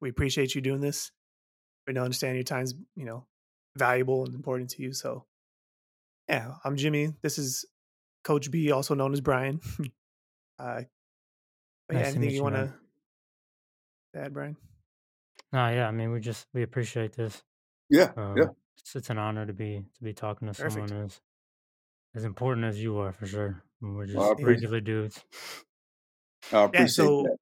We appreciate you doing this. We know understand your time's you know valuable and important to you. So yeah, I'm Jimmy. This is Coach B, also known as Brian. uh, yeah, Nice to anything meet you you, want man. to add, Brian? No, yeah, I mean, we just we appreciate this. Yeah, yeah. Um, it's, it's an honor to be to be talking to Perfect. someone as as important as you are for sure. We're just Well, appreciate, regular dudes. I Yeah. appreciate So that.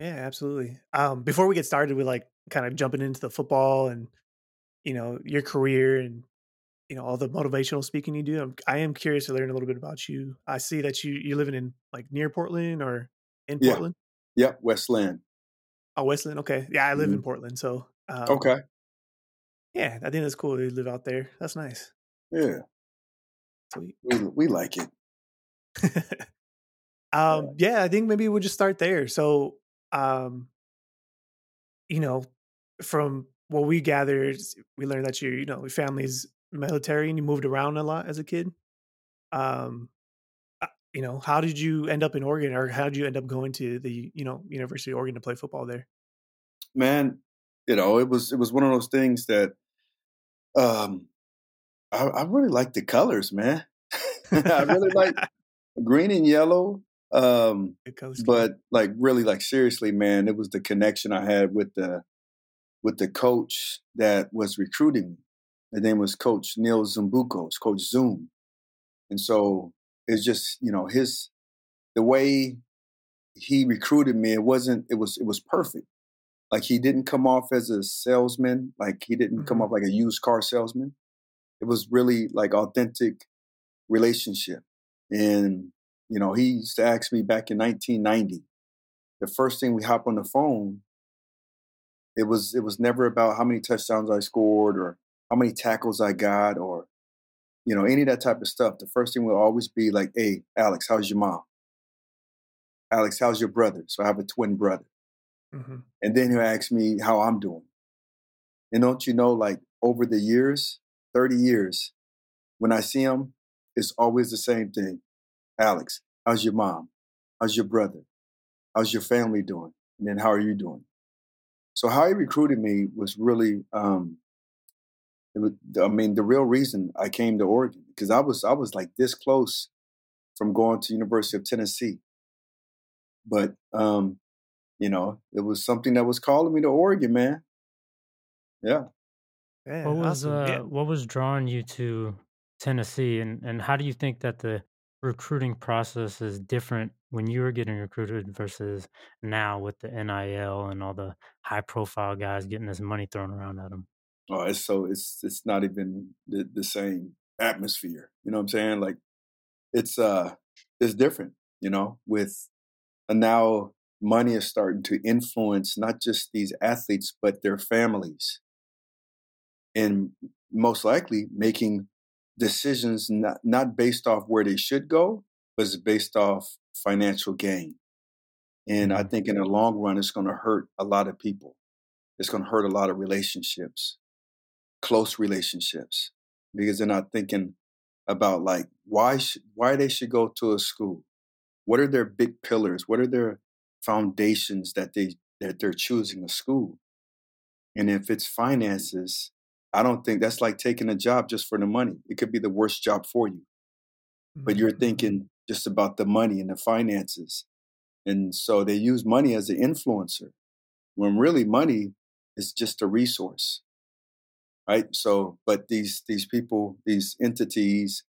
Yeah, absolutely. Um, before we get started with like kind of jumping into the football and you know your career and you know all the motivational speaking you do, I'm, I am curious to learn a little bit about you. I see that you you're living in like near Portland or in Yeah, Portland. yeah. West Linn. Oh, West Linn. Okay. Yeah, I live in Mhm. Portland, so um, Okay. yeah, I think that's cool. You live out there. That's nice. Yeah, Sweet. we we like it. Yeah. um, yeah, I think maybe we'll just start there. So, um, you know, from what we gathered, we learned that your, you know, your family's military and you moved around a lot as a kid. Um, uh, you know, how did you end up in Oregon, or how did you end up going to the, you know, University of Oregon to play football there? Man, you know, it was it was one of those things that um I, I really like the colors, man. I really like green and yellow. Um, Good color scheme. but like really like seriously, man, it was the connection I had with the with the coach that was recruiting me. His name was Coach Neal Zoumboukos, it's Coach Zoom. And so it's just, you know, his the way he recruited me, it wasn't it was it was perfect. Like he didn't come off as a salesman, like he didn't come hmm off like a used car salesman. It was really like authentic relationship. And, you know, he used to ask me back in 1990, the first thing we hop on the phone, it was it was never about how many touchdowns I scored or how many tackles I got or, you know, any of that type of stuff. The first thing will always be like, hey, Alex, how's your mom? Alex, how's your brother? So I have a twin brother. hmm And then he'll ask me how I'm doing. And don't you know, like over the years, 30 years, when I see him, it's always the same thing. Alex, how's your mom? How's your brother? How's your family doing? And then how are you doing? So how he recruited me was really, um, it was, I mean, the real reason I came to Oregon because I was I was like this close from going to University of Tennessee, but um, you know, it was something that was calling me to Oregon, man. Yeah. Yeah, What was awesome. Yeah. uh what was drawing you to Tennessee and and how do you think that the recruiting process is different when you were getting recruited versus now with the NIL and all the high profile guys getting this money thrown around at them? Oh, it's so it's it's not even the, the same atmosphere. You know what I'm saying? Like it's uh it's different, you know, with and now money is starting to influence not just these athletes but their families and most likely making decisions not not based off where they should go, but it's based off financial gain. And I Mhm. think in the long run it's going to hurt a lot of people. It's going to hurt a lot of relationships close relationships because they're not thinking about like why sh- why they should go to a school what are their big pillars what are their foundations that they that they're choosing a school and if it's finances i don't think that's like taking a job just for the money it could be the worst job for you but you're Mhm. thinking just about the money and the finances and so they use money as an influencer when really money is just a resource right so but these these people these entities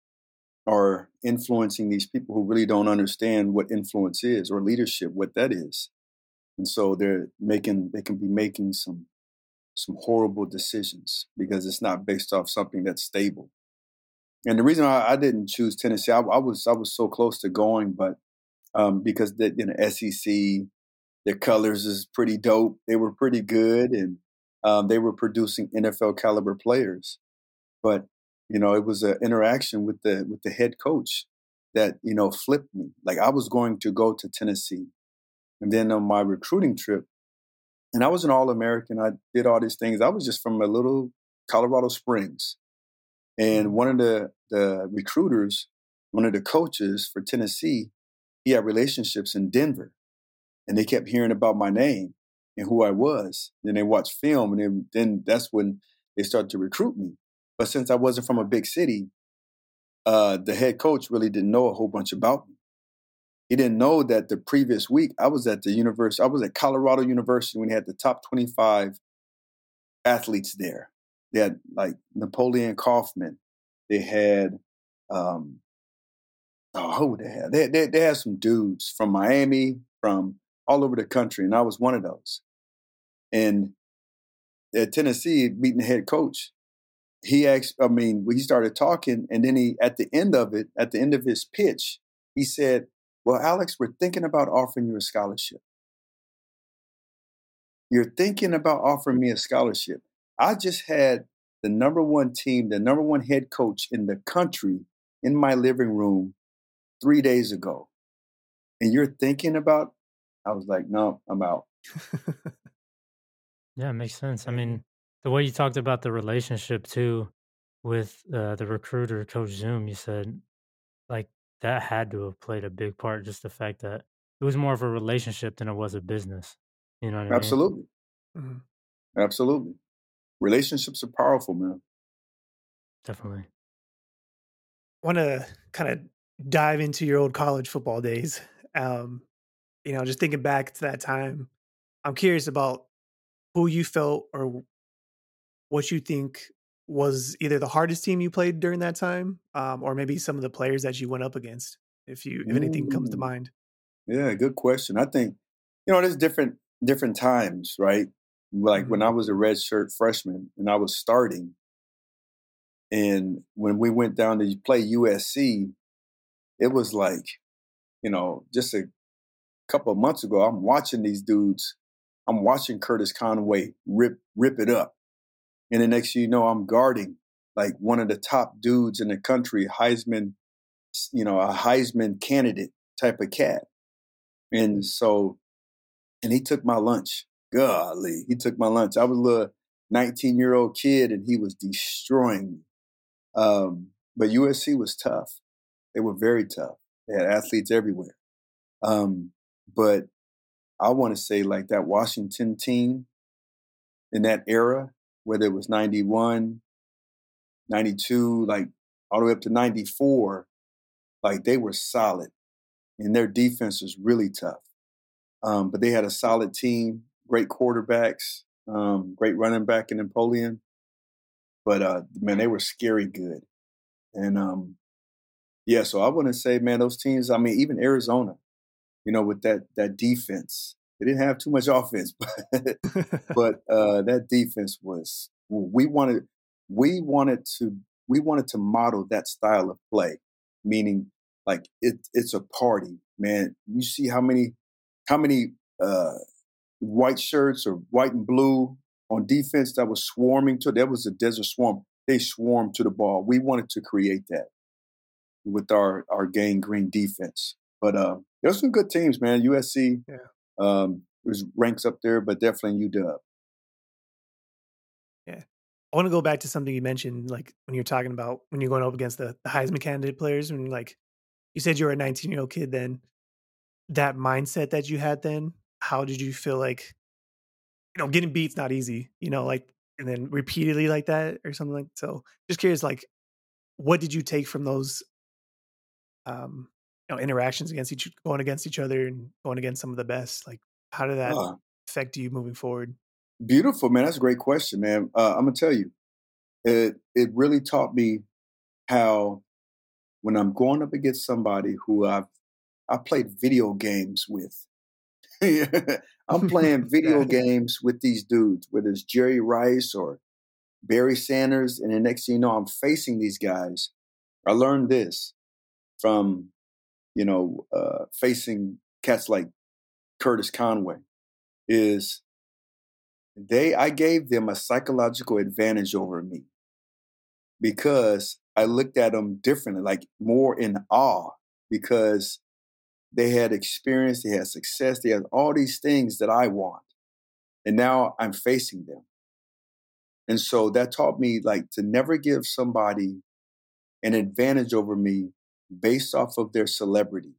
are influencing these people who really don't understand what influence is or leadership what that is and so they're making they can be making some some horrible decisions because it's not based off something that's stable and the reason I, I didn't choose Tennessee, I, I was I was so close to going, but um, because the you know SEC, their colors is pretty dope. They were pretty good, and um, they were producing NFL caliber players. But you know, it was an interaction with the with the head coach that you know flipped me. Like I was going to go to Tennessee, and then on my recruiting trip, and I was an All American. I did all these things. I was just from a little Colorado Springs. And one of the, the recruiters, one of the coaches for Tennessee, he had relationships in Denver. And they kept hearing about my name. and who I was. Then they watched film, and then, then that's when they started to recruit me. But since I wasn't from a big city, uh, the head coach really didn't know a whole bunch about me. He didn't know that the previous week I was at the university. I was at Colorado University when they had the top 25 athletes there. They had like Napoleon Kaufman. They had um, oh, who they had? They, they, they had some dudes from Miami, from all over the country, and I was one of those. And at Tennessee, meeting the head coach, he asked, I mean, we started talking, and then he, at the end of it, at the end of his pitch, he said, Well, Alex, we're thinking about offering you a scholarship. You're thinking about offering me a scholarship. I just had the number one team, the number one head coach in the country in my living room three days ago. And you're thinking about, I was like, no, I'm out. yeah, it makes sense. I mean, the way you talked about the relationship too with uh, the recruiter, Coach Zoom, you said like that had to have played a big part, just the fact that it was more of a relationship than it was a business. You know what I Absolutely. mean? Mm-hmm. Absolutely. Relationships are powerful, man. Definitely. Want to kind of dive into your old college football days. Um, you know, just thinking back to that time, I'm curious about who you felt or what you think was either the hardest team you played during that time, um, or maybe some of the players that you went up against, if you if anything comes to mind. Yeah, good question. I think you know there's different different times, right? Like mm-hmm. when I was a red shirt freshman and I was starting, and when we went down to play USC, it was like, you know, just a couple of months ago, I'm watching these dudes. I'm watching Curtis Conway rip rip it up, and the next you know, I'm guarding like one of the top dudes in the country, Heisman, you know, a Heisman candidate type of cat. And so, and he took my lunch. Golly, he took my lunch. I was a little 19 year old kid, and he was destroying me. Um, but USC was tough. They were very tough. They had athletes everywhere. Um, but I want to say like that Washington team in that era, whether it was 91, 92, like all the way up to 94, like they were solid and their defense was really tough. Um, but they had a solid team, great quarterbacks, um, great running back in Napoleon. But uh, man, they were scary good. And um, yeah, so I wouldn't say, man, those teams. I mean, even Arizona, you know, with that that defense, they didn't have too much offense, but but uh, that defense was. We wanted we wanted to we wanted to model that style of play, meaning like it, it's a party, man. You see how many how many uh, white shirts or white and blue on defense that was swarming to. That was a desert swarm. They swarmed to the ball. We wanted to create that with our our gang green defense. But uh, there's some good teams, man. USC yeah. Um, was ranks up there, but definitely UW. Yeah, I want to go back to something you mentioned, like when you're talking about when you're going up against the, the Heisman candidate players, and like you said, you were a 19 year old kid then. That mindset that you had then, how did you feel like, you know, getting beat's not easy, you know, like and then repeatedly like that or something like. So, just curious, like, what did you take from those um, know, interactions against each going against each other and going against some of the best? Like, how did that uh, affect you moving forward? Beautiful, man. That's a great question, man. Uh, I'm gonna tell you, it it really taught me how when I'm going up against somebody who I've I played video games with. I'm playing video games with these dudes, whether it's Jerry Rice or Barry Sanders, and the next thing you know, I'm facing these guys. I learned this from, you know, uh, facing cats like Curtis Conway is they I gave them a psychological advantage over me because I looked at them differently, like more in awe because they had experience, they had success, they had all these things that I want. And now I'm facing them. And so that taught me like to never give somebody an advantage over me based off of their celebrity.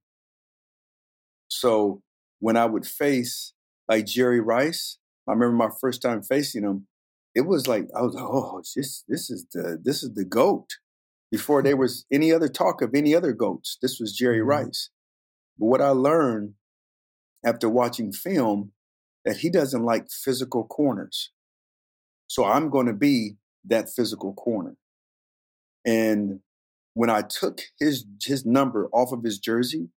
So when I would face like Jerry Rice, I remember my first time facing him. It was like I was like, oh, this this is the this is the goat. Before there was any other talk of any other goats, this was Jerry mm-hmm. Rice. But what I learned after watching film that he doesn't like physical corners. So I'm going to be that physical corner. And when I took his his number off of his jersey,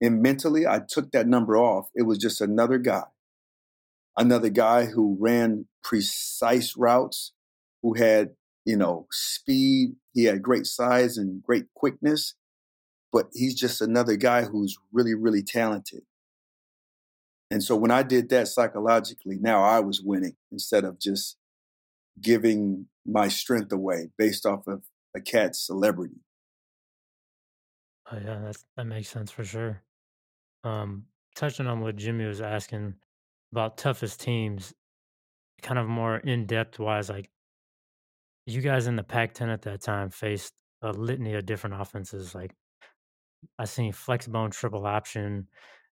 and mentally I took that number off, it was just another guy. Another guy who ran precise routes, who had, you know, speed, he had great size and great quickness, but he's just another guy who's really, really talented. And so when I did that psychologically, now I was winning instead of just giving my strength away based off of a cat's celebrity. Oh yeah, that's that makes sense for sure. Um, touching on what Jimmy was asking about toughest teams, kind of more in depth wise, like you guys in the Pac-10 at that time faced a litany of different offenses. Like I seen flexbone triple option, and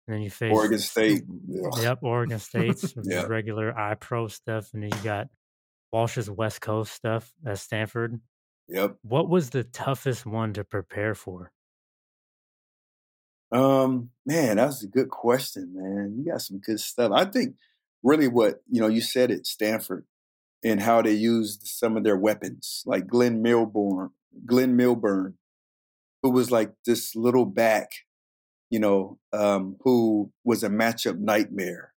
then you faced Oregon State. Yep, Oregon State's yeah. regular I Pro stuff, and then you got Walsh's West Coast stuff at Stanford. Yep. What was the toughest one to prepare for? Um, man, that's a good question, man. You got some good stuff. I think really what, you know, you said it, Stanford, and how they used some of their weapons, like Glenn Milburn, Glenn Milburn, who was like this little back, you know, um, who was a matchup nightmare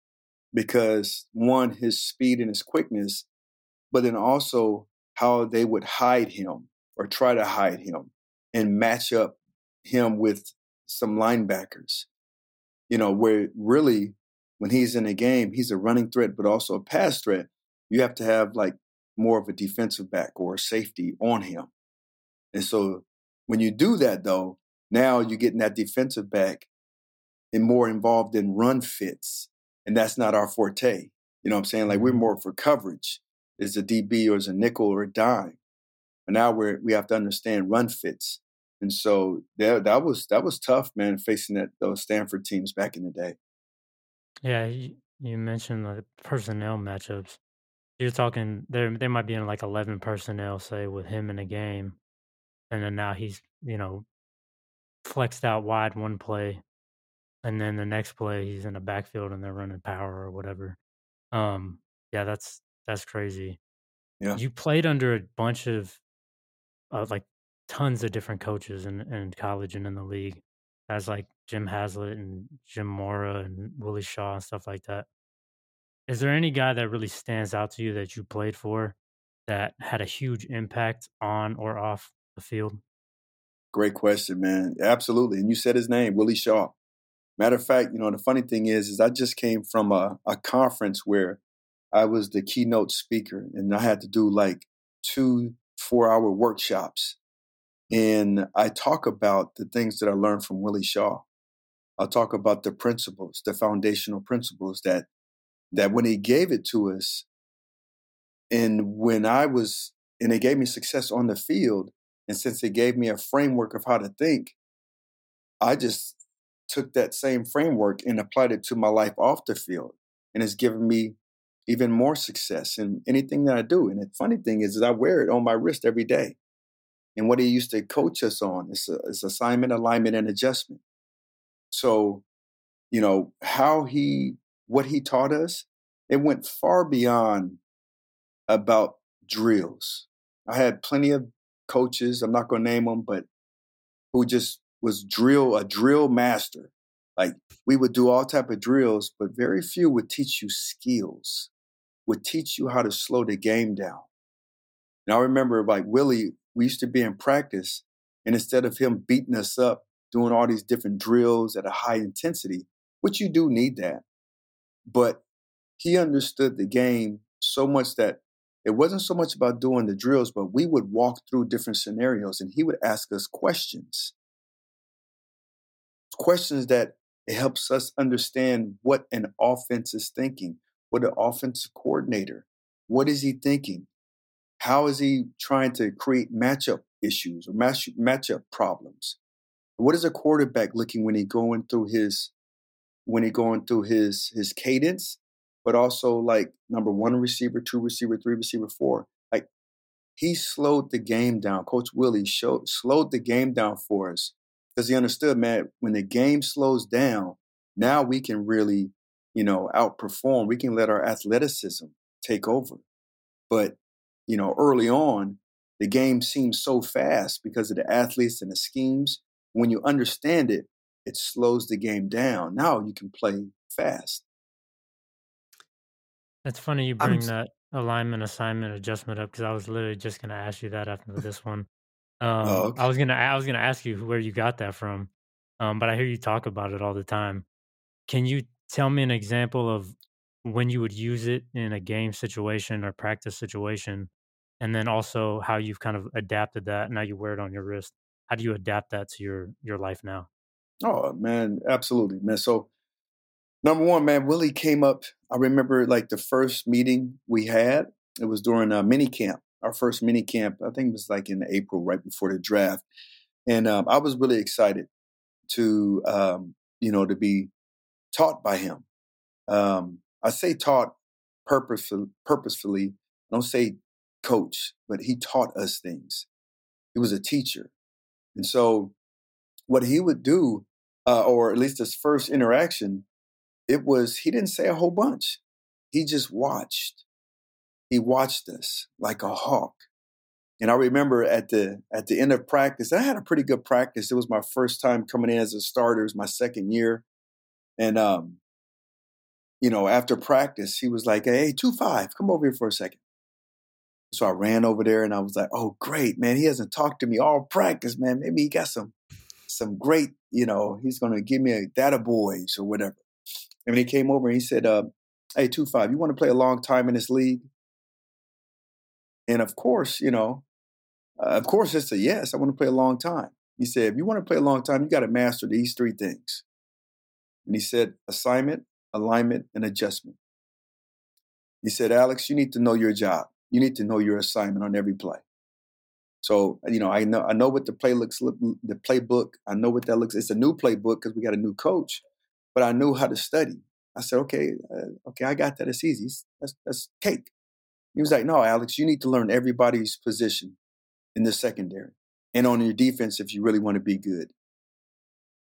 because one, his speed and his quickness, but then also how they would hide him or try to hide him and match up him with some linebackers. You know, where really when he's in a game, he's a running threat, but also a pass threat. You have to have like more of a defensive back or a safety on him. And so when you do that, though, now you're getting that defensive back and more involved in run fits. And that's not our forte. You know what I'm saying? Like we're mm-hmm. more for coverage. Is a DB or is a nickel or a dime. But now we're we have to understand run fits. And so that that was that was tough, man, facing that those Stanford teams back in the day. Yeah, you, you mentioned the personnel matchups. You're talking there. They might be in like eleven personnel, say, with him in a game, and then now he's you know flexed out wide one play, and then the next play he's in the backfield and they're running power or whatever. Um, yeah, that's that's crazy. Yeah, you played under a bunch of, of like tons of different coaches in, in college and in the league, as like Jim Haslett and Jim Mora and Willie Shaw and stuff like that. Is there any guy that really stands out to you that you played for that had a huge impact on or off the field? Great question, man. Absolutely. And you said his name, Willie Shaw. Matter of fact, you know, the funny thing is, is I just came from a, a conference where I was the keynote speaker and I had to do like two four hour workshops and I talk about the things that I learned from Willie Shaw. I'll talk about the principles, the foundational principles that that when he gave it to us, and when I was, and it gave me success on the field, and since it gave me a framework of how to think, I just took that same framework and applied it to my life off the field, and it's given me even more success in anything that I do. And the funny thing is, is I wear it on my wrist every day and what he used to coach us on is, uh, is assignment, alignment, and adjustment. So, you know, how he, what he taught us, it went far beyond about drills. I had plenty of coaches, I'm not going to name them, but who just was drill, a drill master. Like we would do all type of drills, but very few would teach you skills, would teach you how to slow the game down. And I remember like Willie we used to be in practice, and instead of him beating us up, doing all these different drills at a high intensity, which you do need that, but he understood the game so much that it wasn't so much about doing the drills, but we would walk through different scenarios and he would ask us questions. Questions that helps us understand what an offense is thinking, what an offensive coordinator, what is he thinking? How is he trying to create matchup issues or match, matchup problems? What is a quarterback looking when he going through his when he going through his his cadence, but also like number one receiver, two receiver, three receiver, four. Like he slowed the game down. Coach Willie Shaw slowed the game down for us because he understood, man, when the game slows down, now we can really, you know, outperform. We can let our athleticism take over. But, you know, early on, the game seems so fast because of the athletes and the schemes. When you understand it, it slows the game down. Now you can play fast. That's funny you I'm bring that alignment, assignment, adjustment up because I was literally just gonna ask you that after this one. Um, Oh, I was gonna I was gonna ask you where you got that from, um, but I hear you talk about it all the time. Can you tell me an example of when you would use it in a game situation or practice situation, and then also how you've kind of adapted that? Now you wear it on your wrist. How do you adapt that to your your life now? Oh man, absolutely, man. So number one, man, Willie came up. I remember like the first meeting we had. It was during a mini camp. Our first mini camp. I think it was like in April, right before the draft, and um, I was really excited to um, you know to be taught by him. Um, I say taught purposefully. Purposefully, don't say coach, but he taught us things. He was a teacher, and so what he would do, uh, or at least his first interaction, it was he didn't say a whole bunch. He just watched. He watched us like a hawk. And I remember at the at the end of practice, I had a pretty good practice. It was my first time coming in as a starter. It was my second year, and um, you know, after practice, he was like, "Hey, two five, come over here for a second. So I ran over there, and I was like, "Oh, great, man! He hasn't talked to me all practice, man. Maybe he got some some great, you know, he's to give me a data boys or whatever." And he came over, and he said, uh, "Hey, two five, you want to play a long time in this league?" And of course, you know, uh, of course, it's a yes. I want to play a long time. He said, if you want to play a long time, you got to master these three things. And he said, assignment, alignment, and adjustment. He said, Alex, you need to know your job. You need to know your assignment on every play. So, you know, I know I know what the play looks the playbook. I know what that looks. It's a new playbook because we got a new coach, but I knew how to study. I said, okay, uh, okay, I got that. It's easy. That's that's cake. He was like, no, Alex, you need to learn everybody's position in the secondary and on your defense if you really want to be good.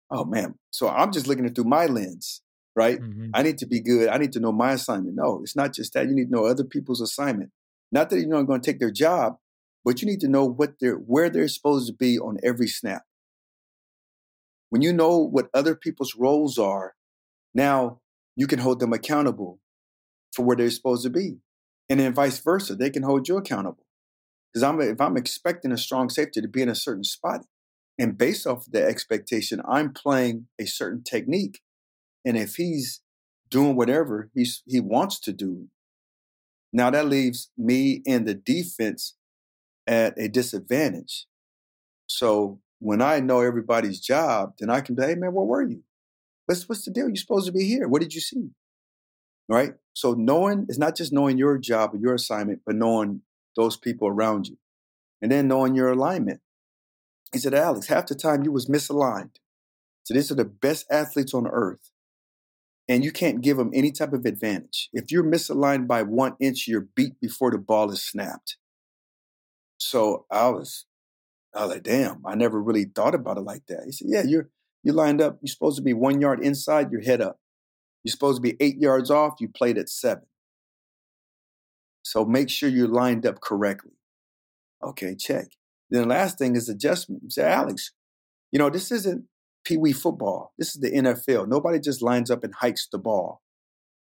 Oh man. So I'm just looking it through my lens, right? hmm I need to be good. I need to know my assignment. No, it's not just that. You need to know other people's assignment. Not that you're not going to take their job, but you need to know what they're where they're supposed to be on every snap. When you know what other people's roles are, now you can hold them accountable for where they're supposed to be. And then vice versa, they can hold you accountable. Because I'm if I'm expecting a strong safety to be in a certain spot, and based off of the expectation, I'm playing a certain technique. And if he's doing whatever he's he wants to do, now that leaves me and the defense at a disadvantage. So when I know everybody's job, then I can be, hey man, where were you? What's what's the deal? You're supposed to be here. What did you see? Right? So knowing is not just knowing your job or your assignment, but knowing those people around you. And then knowing your alignment. He said, Alex, half the time you was misaligned. So these are the best athletes on earth. And you can't give them any type of advantage. If you're misaligned by one inch, you're beat before the ball is snapped. So I was, I was like, damn, I never really thought about it like that. He said, yeah, you're you lined up. You're supposed to be one yard inside, your head up. You're supposed to be eight yards off. You played at seven. So make sure you're lined up correctly. Okay, check. Then the last thing is adjustment. You say, Alex, you know, this isn't Pee Wee football. This is the NFL. Nobody just lines up and hikes the ball.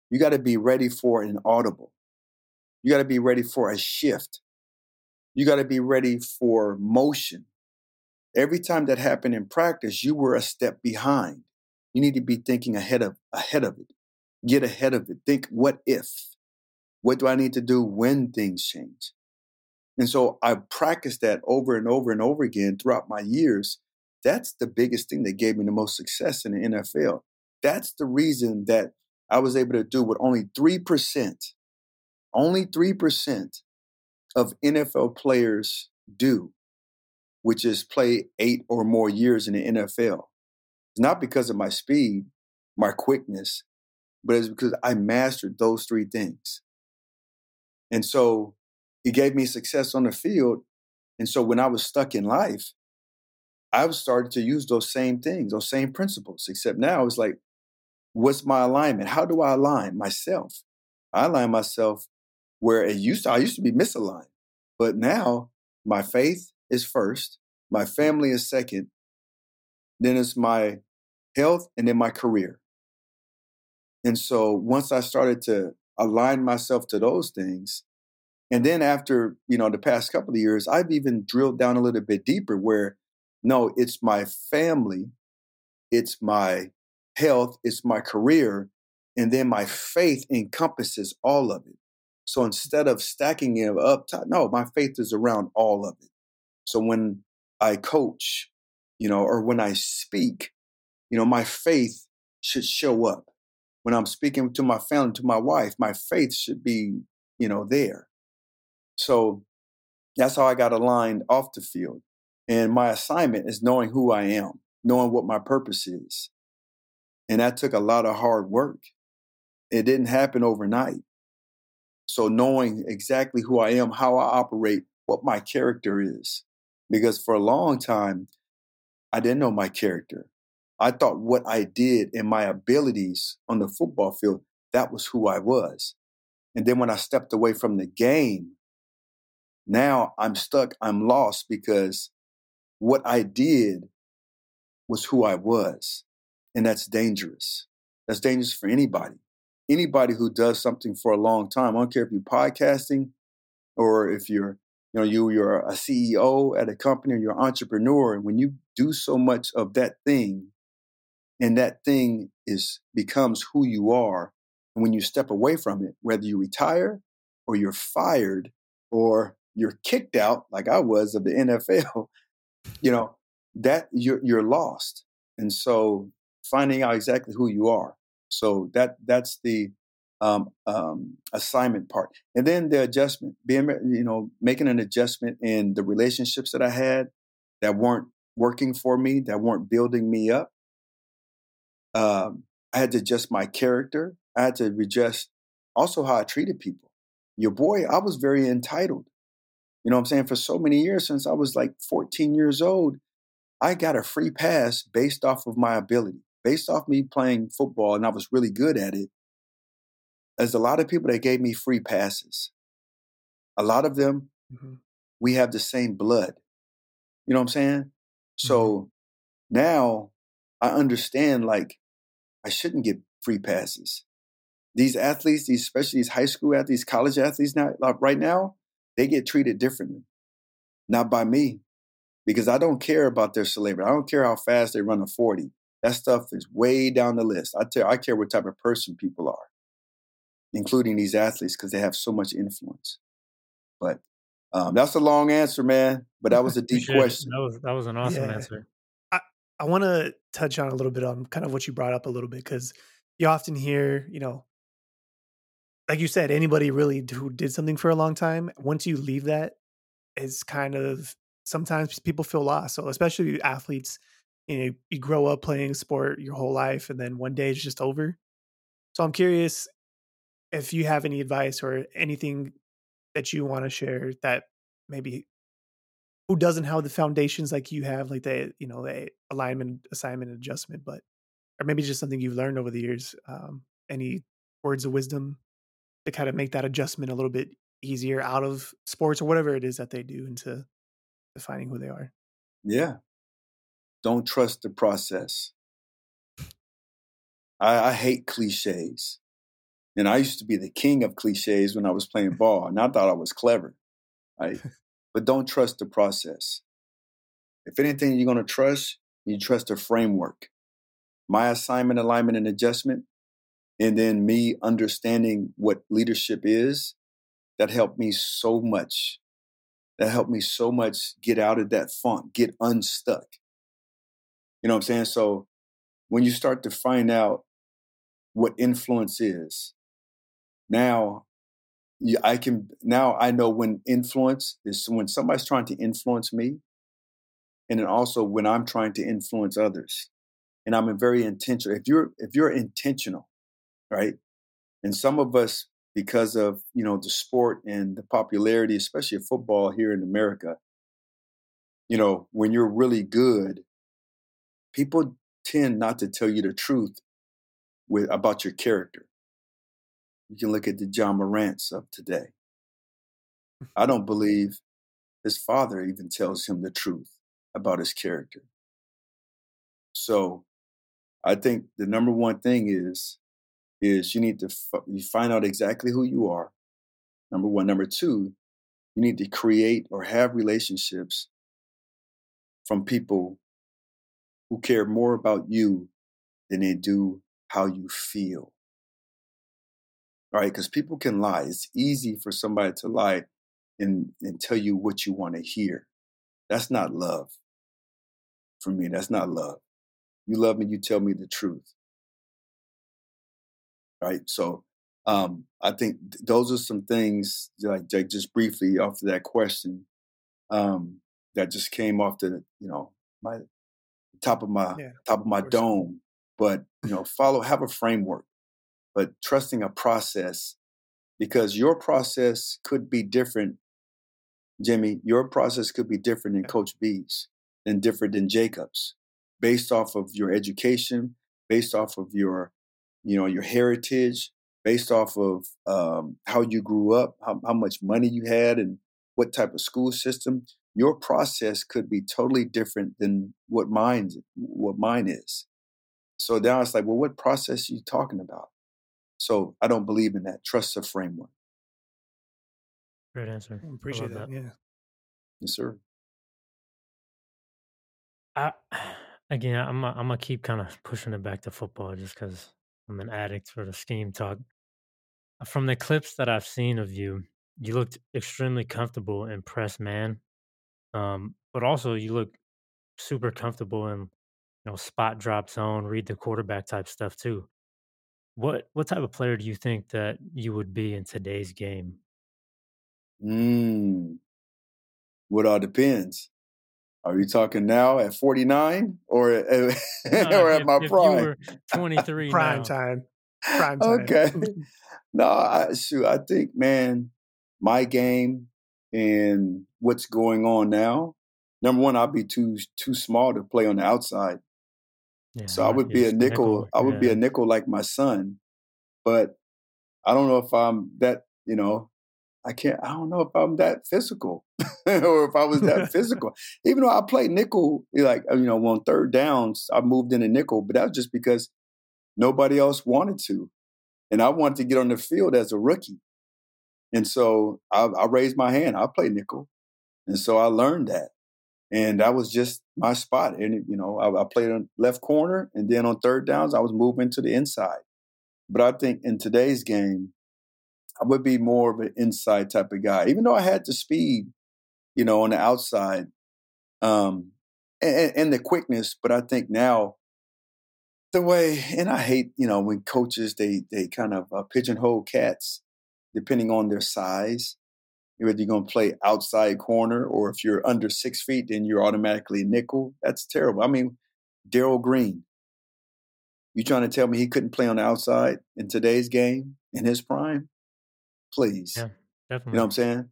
You got to be ready for an audible. You got to be ready for a shift. You got to be ready for motion. Every time that happened in practice, you were a step behind. You need to be thinking ahead of ahead of it. Get ahead of it. Think what if? What do I need to do when things change? And so I practiced that over and over and over again throughout my years. That's the biggest thing that gave me the most success in the NFL. That's the reason that I was able to do what only 3%, only 3% of NFL players do, which is play eight or more years in the NFL. It's not because of my speed, my quickness, but it's because I mastered those three things. And so he gave me success on the field. And so when I was stuck in life, I started to use those same things, those same principles, except now it's like, what's my alignment? How do I align myself? I align myself where it used to, I used to be misaligned, but now my faith is first, my family is second, then it's my health, and then my career. And so once I started to align myself to those things, and then after, you know, the past couple of years, I've even drilled down a little bit deeper where no, it's my family, it's my health, it's my career, and then my faith encompasses all of it. So instead of stacking it up top, no, my faith is around all of it. So when I coach, you know, or when I speak, you know, my faith should show up. When I'm speaking to my family, to my wife, my faith should be, you know, there. So that's how I got aligned off the field. And my assignment is knowing who I am, knowing what my purpose is. And that took a lot of hard work. It didn't happen overnight. So knowing exactly who I am, how I operate, what my character is. Because for a long time, I didn't know my character. I thought what I did and my abilities on the football field, that was who I was. And then when I stepped away from the game, now I'm stuck, I'm lost because what I did was who I was. And that's dangerous. That's dangerous for anybody. Anybody who does something for a long time. I don't care if you're podcasting or if you're, you know, you, you're a CEO at a company or you're an entrepreneur. And when you do so much of that thing and that thing is becomes who you are, and when you step away from it, whether you retire or you're fired or you're kicked out, like I was of the NFL, you know, that you're you're lost. And so finding out exactly who you are. So that that's the um, um, assignment part, and then the adjustment, being you know making an adjustment in the relationships that I had that weren't working for me, that weren't building me up. Um, I had to adjust my character. I had to adjust also how I treated people. Your boy, I was very entitled. You know what I'm saying? For so many years, since I was like 14 years old, I got a free pass based off of my ability, based off me playing football, and I was really good at it. There's a lot of people that gave me free passes. A lot of them, mm-hmm. we have the same blood. You know what I'm saying? Mm-hmm. So now I understand like I shouldn't get free passes. These athletes, these especially these high school athletes, college athletes now, like right now, they get treated differently. Not by me, because I don't care about their celebrity. I don't care how fast they run a 40. That stuff is way down the list. I tell I care what type of person people are, including these athletes, because they have so much influence. But um, that's a long answer, man. But that was a deep question. That was that was an awesome yeah. answer. I, I want to touch on a little bit on kind of what you brought up a little bit because you often hear, you know, like you said, anybody really who did something for a long time, once you leave that, is kind of sometimes people feel lost. So especially athletes, you know, you grow up playing sport your whole life, and then one day it's just over. So I'm curious if you have any advice or anything that you want to share that maybe who doesn't have the foundations like you have, like the you know the alignment, assignment, adjustment, but or maybe just something you've learned over the years. Um, any words of wisdom to kind of make that adjustment a little bit easier out of sports or whatever it is that they do into defining who they are. Yeah. Don't trust the process. I, I hate cliches. And I used to be the king of cliches when I was playing ball, and I thought I was clever. Right? but don't trust the process. If anything you're going to trust, you trust the framework. My assignment, alignment, and adjustment and then me understanding what leadership is that helped me so much. That helped me so much get out of that funk get unstuck. You know what i'm saying? So when you start to find out what influence is now i can now i know when influence is when somebody's trying to influence me and then also when i'm trying to influence others and i'm very intentional if you're if you're intentional right? And some of us, because of you know the sport and the popularity, especially of football here in America, you know, when you're really good, people tend not to tell you the truth with about your character. You can look at the Ja Morants of today. I don't believe his father even tells him the truth about his character. So I think the number one thing is is you need to f- you find out exactly who you are. Number one. Number two, you need to create or have relationships from people who care more about you than they do how you feel. Right? Because people can lie. It's easy for somebody to lie and, and tell you what you want to hear. That's not love. For me, that's not love. You love me, you tell me the truth. Right? So um, I think th- those are some things, like Jake, just briefly after that question, um, that just came off the, you know, my top of my Yeah, top of my of dome. But you know, follow, have a framework, but trusting a process because your process could be different Jimmy, your process could be different than Coach B's and different than Jacob's, based off of your education, based off of your, you know, your heritage, based off of um, how you grew up, how, how much money you had, and what type of school system. Your process could be totally different than what mine what mine is. So now it's like, well, what process are you talking about? So I don't believe in that. Trust the framework. Great answer. I I appreciate love that. that. Yeah. Yes, sir. I again, I'm i I'm gonna keep kind of pushing it back to football just because I'm an addict for the scheme talk. From the clips that I've seen of you, you looked extremely comfortable in press man, um, but also you look super comfortable in you know spot drop zone, read the quarterback type stuff too. What what type of player do you think that you would be in today's game? Mm, what all depends. Are you talking now at 49 or at, No, or at if my if you prime? were 23 Prime now, time. Prime time. okay. No, I, shoot, I think, man, my game and what's going on now. Number one, I'd be too too small to play on the outside, yeah, so I would be a nickel. nickel. I would be a nickel like my son, but I don't know if I'm that. You know, I can't. I don't know if I'm that physical, or if I was that physical. Even though I played nickel, eh, like you know, on third downs, I moved into nickel, but that was just because nobody else wanted to, and I wanted to get on the field as a rookie, and so I, I raised my hand. I played nickel, and so I learned that, and that was just my spot. And you know, I, I played on left corner, and then on third downs, I was moving to the inside. But I think in today's game, I would be more of an inside type of guy, even though I had the speed, you know, on the outside, um, and, and the quickness. But I think now the way, and I hate, you know, when coaches they they kind of uh, pigeonhole cats depending on their size. Whether you're going to play outside corner or if you're under six feet, then you're automatically nickel. That's terrible. I mean, Darrell Green. You trying to tell me he couldn't play on the outside in today's game in his prime? Please. yeah, You know what. I'm saying?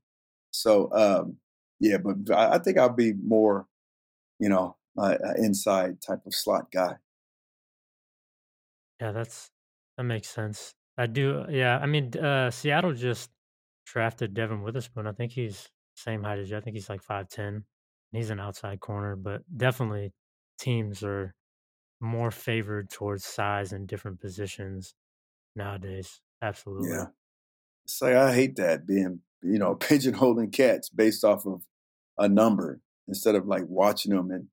So, um, yeah, but I, I think I'll be more, you know, uh, inside type of slot guy. Yeah, that's that makes sense. I do. Yeah, I mean, uh, Seattle just drafted Devon Witherspoon. I think he's same height as you. I think he's like five ten. He's an outside corner, but definitely teams are more favored towards size in different positions nowadays. Absolutely. Yeah. It's like I hate that being, you know, pigeonholing cats based off of a number instead of like watching them and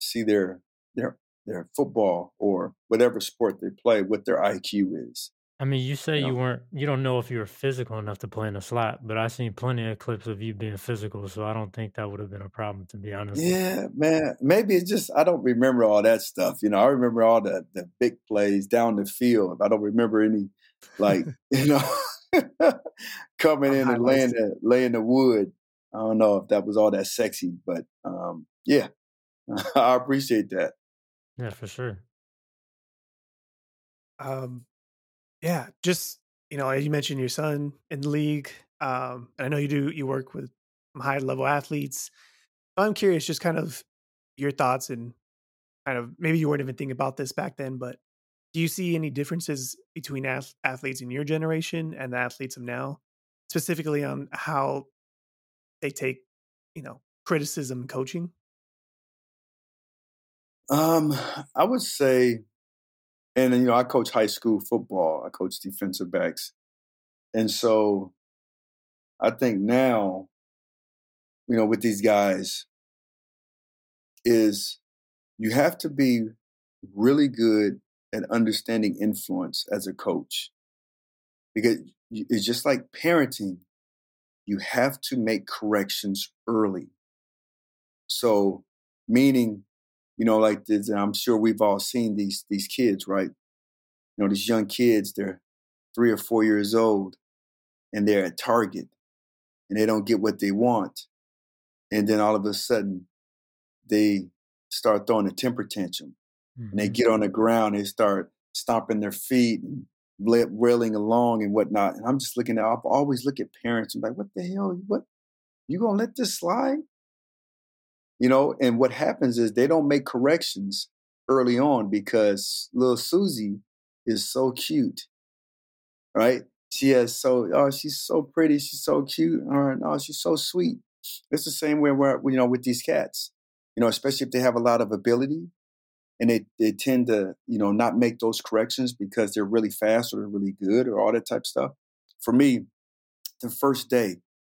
see their their their football or whatever sport they play, what their IQ is. I mean, you say You you weren't, you don't know if you were physical enough to play in a slot, but I've seen plenty of clips of you being physical, so I don't think that would have been a problem, to be honest. Yeah, man. Maybe it's just I don't remember all that stuff. You know, I remember all the the big plays down the field. I don't remember any like, you know, coming in and laying the laying the wood. I don't know if that was all that sexy, but um, yeah, I appreciate that. Yeah, for sure. Um, Yeah, just you know, as you mentioned your son in the league, um, and I know you do you work with high level athletes. I'm curious, just kind of your thoughts and kind of maybe you weren't even thinking about this back then, but do you see any differences between ath- athletes in your generation and the athletes of now, specifically on how they take, you know, criticism coaching? Um, I would say, and you know, I coach high school football. I coach defensive backs, and so I think now, you know, with these guys, is you have to be really good at understanding influence as a coach. Because it's just like parenting. You have to make corrections early. So meaning you know like this i'm sure we've all seen these these kids right? You know these young kids they're three or four years old and they're at target and they don't get what they want. And then all of a sudden they start throwing a temper tantrum mm-hmm. and they get on the ground they start stomping their feet and wailing along and whatnot and i'm just looking at i always look at parents and like what the hell? What? You gonna let this slide? You know and what happens is they don't make corrections early on because little susie is so cute right? She has so oh she's so pretty she's so cute all right oh she's so sweet. It's the same way where you know with these cats you know, especially if they have a lot of ability and they, they tend to, you know, not make those corrections because they're really fast or they're really good or all that type of stuff. For me, the first day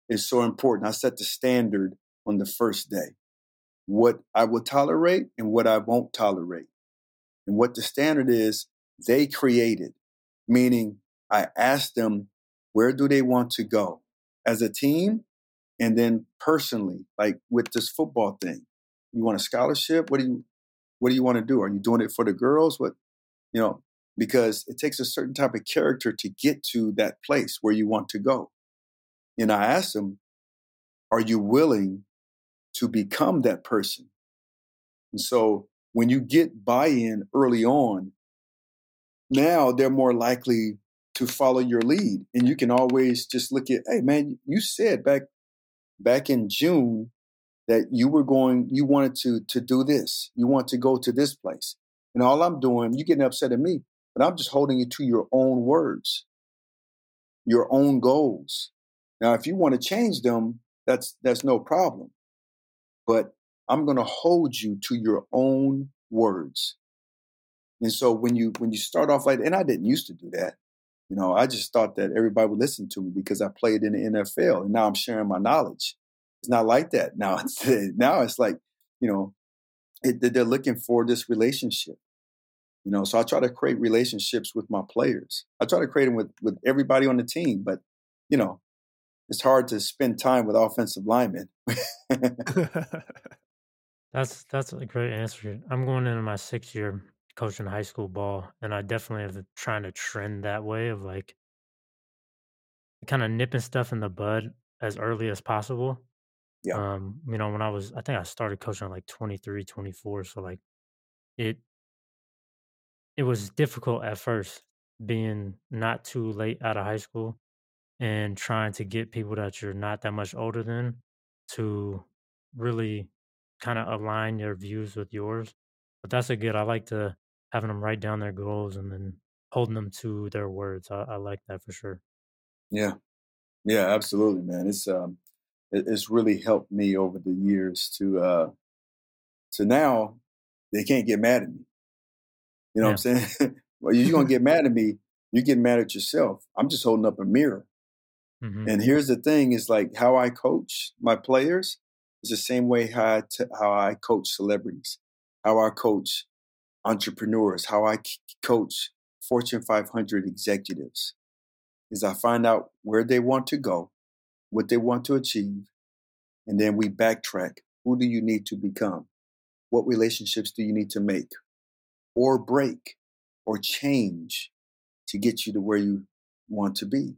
is so important. I set the standard on the first day. What I will tolerate and what I won't tolerate. And what the standard is, they created, meaning I asked them, where do they want to go as a team? And then personally, like with this football thing, you want a scholarship? What do you what do you want to do? Are you doing it for the girls? What you know, because it takes a certain type of character to get to that place where you want to go. And I asked them, are you willing to become that person? And so when you get buy-in early on, now they're more likely to follow your lead. And you can always just look at, hey man, you said back back in June that you were going, you wanted to to do this, you want to go to this place, and all I'm doing, you're getting upset at me, but I'm just holding you to your own words, your own goals. Now, if you want to change them, that's that's no problem, but I'm going to hold you to your own words. And so when you when you start off like, and I didn't used to do that, you know, I just thought that everybody would listen to me because I played in the NFL, and now I'm sharing my knowledge. It's not like that now. It's, now it's like, you know, it, they're looking for this relationship. You know, so I try to create relationships with my players. I try to create them with with everybody on the team, but you know, it's hard to spend time with offensive linemen. that's that's a great answer. I'm going into my sixth year coaching high school ball, and I definitely have trying to trend that way of like kind of nipping stuff in the bud as early as possible yeah. Um, you know, when I was, I think I started coaching at like 23, 24. So like it, it was difficult at first being not too late out of high school and trying to get people that you're not that much older than to really kind of align their views with yours. But that's a good. I like to having them write down their goals and then holding them to their words. I, I like that for sure. Yeah, yeah, absolutely, man. It's um, it's really helped me over the years to uh to now they can't get mad at me. You know yeah. what I'm saying? well, you're gonna get mad at me, you get mad at yourself. I'm just holding up a mirror. Mm-hmm. And here's the thing: is like how I coach my players is the same way how I t- how I coach celebrities, how I coach entrepreneurs, how I c- coach Fortune 500 executives. Is I find out where they want to go, what they want to achieve, and then we backtrack. Who do you need to become? What relationships do you need to make or break or change to get you to where you want to be?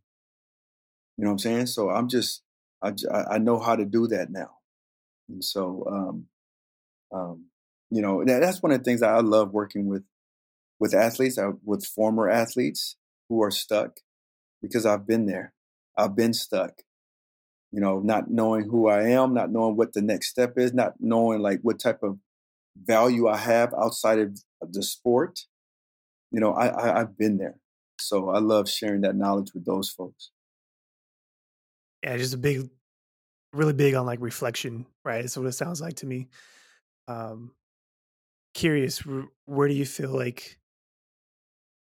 You know what I'm saying? So I'm just, I, I know how to do that now. And so, um, um, you know, that's one of the things I love working with, with athletes, uh, with former athletes who are stuck because I've been there. I've been stuck. You know, not knowing who I am, not knowing what the next step is, not knowing like what type of value I have outside of the sport. You know, I, I I've been there. So I love sharing that knowledge with those folks. Yeah, just a big, really big on like reflection, right? That's what it sounds like to me. Um, curious, where do you feel like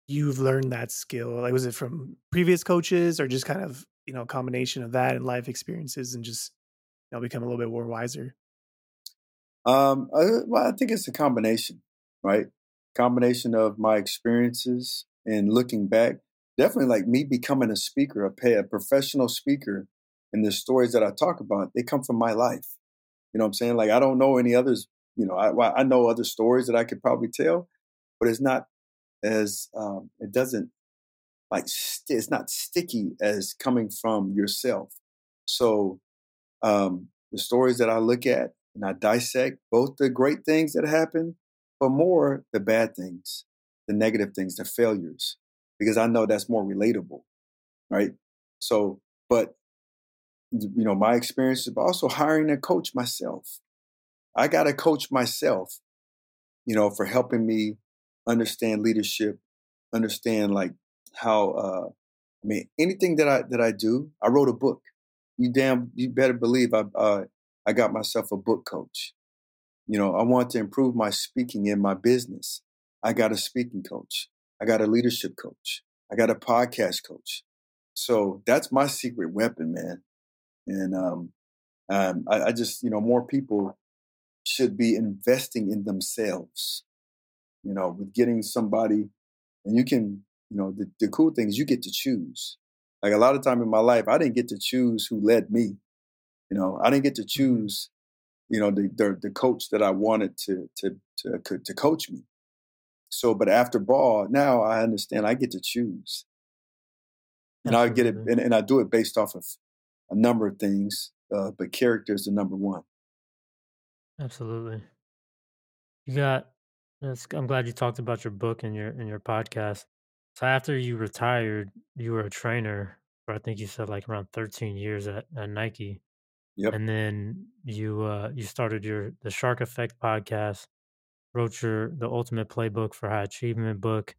you've learned that skill? Like, was it from previous coaches, or just kind of you know combination of that and life experiences, and just you know become a little bit more wiser? Um, I, well, I think it's a combination, right? Combination of my experiences and looking back. Definitely, like me becoming a speaker, a pay a professional speaker, and the stories that I talk about, they come from my life. You know what I'm saying? Like I don't know any others. You know, I I know other stories that I could probably tell, but it's not as um, it doesn't like it's not sticky as coming from yourself. So um, the stories that I look at and I dissect both the great things that happen, but more the bad things, the negative things, the failures, because I know that's more relatable, right? So, but you know, my experience is also hiring a coach myself. I got a coach myself, you know, for helping me understand leadership, understand like how uh I mean anything that I that I do, I wrote a book. You damn you better believe I uh I got myself a book coach. You know, I want to improve my speaking in my business. I got a speaking coach. I got a leadership coach. I got a podcast coach. So that's my secret weapon, man. And um, um, I, I just, you know, more people should be investing in themselves you know, with getting somebody, and you can, you know, the, the cool thing is you get to choose. Like a lot of time in my life, I didn't get to choose who led me. You know, I didn't get to mm-hmm. choose, you know, the the, the coach that I wanted to to to to coach me. So, but after ball, now I understand I get to choose, and Absolutely. I get it, and, and, I do it based off of a number of things, uh, but character is the number one. Absolutely. You got that's, I'm glad you talked about your book and your and your podcast. So after you retired, you were a trainer for I think you said like around 13 years at, at Nike. Yep. And then you uh you started your the Shark Effect podcast, wrote your the Ultimate Playbook for High Achievement book.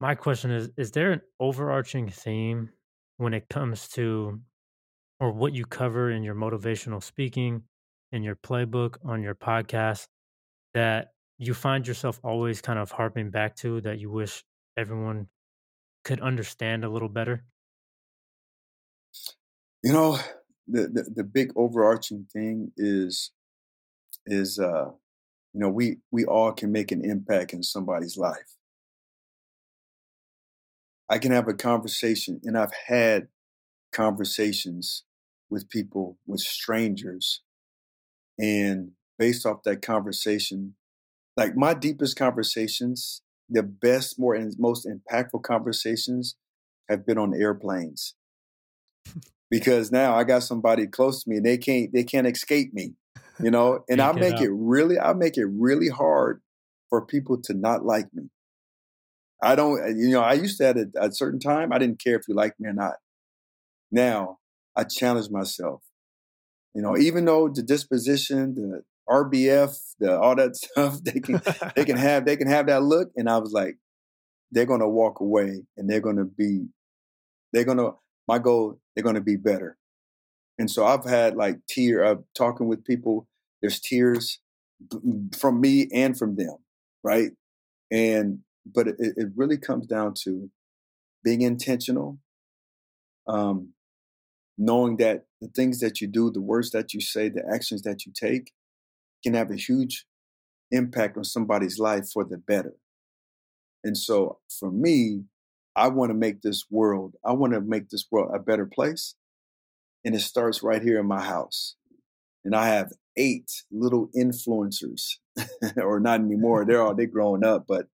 My question is is there an overarching theme when it comes to or what you cover in your motivational speaking in your playbook on your podcast that you find yourself always kind of harping back to that you wish everyone could understand a little better? You know, the the, the big overarching thing is is uh you know we we all can make an impact in somebody's life. I can have a conversation and I've had conversations with people with strangers and based off that conversation like my deepest conversations, the best, more and most impactful conversations have been on airplanes. because now I got somebody close to me and they can't they can't escape me. You know, and I make it really I make it really hard for people to not like me. I don't uh, you know, I used to at a, a certain time I didn't care if you liked me or not. Now I challenge myself. You know, even though the disposition, the RBF, the, all that stuff. They can they can have they can have that look, and I was like, they're gonna walk away, and they're gonna be, they're gonna. My goal, they're gonna be better. And so I've had like tear uh, talking with people. There's tears from me and from them, right? And but it, it really comes down to being intentional, um, knowing that the things that you do, the words that you say, the actions that you take, can have a huge impact on somebody's life for the better. And so for me, I want to make this world, I want to make this world a better place. And it starts right here in my house. And I have eight little influencers, or not anymore. They're all they're growing up, but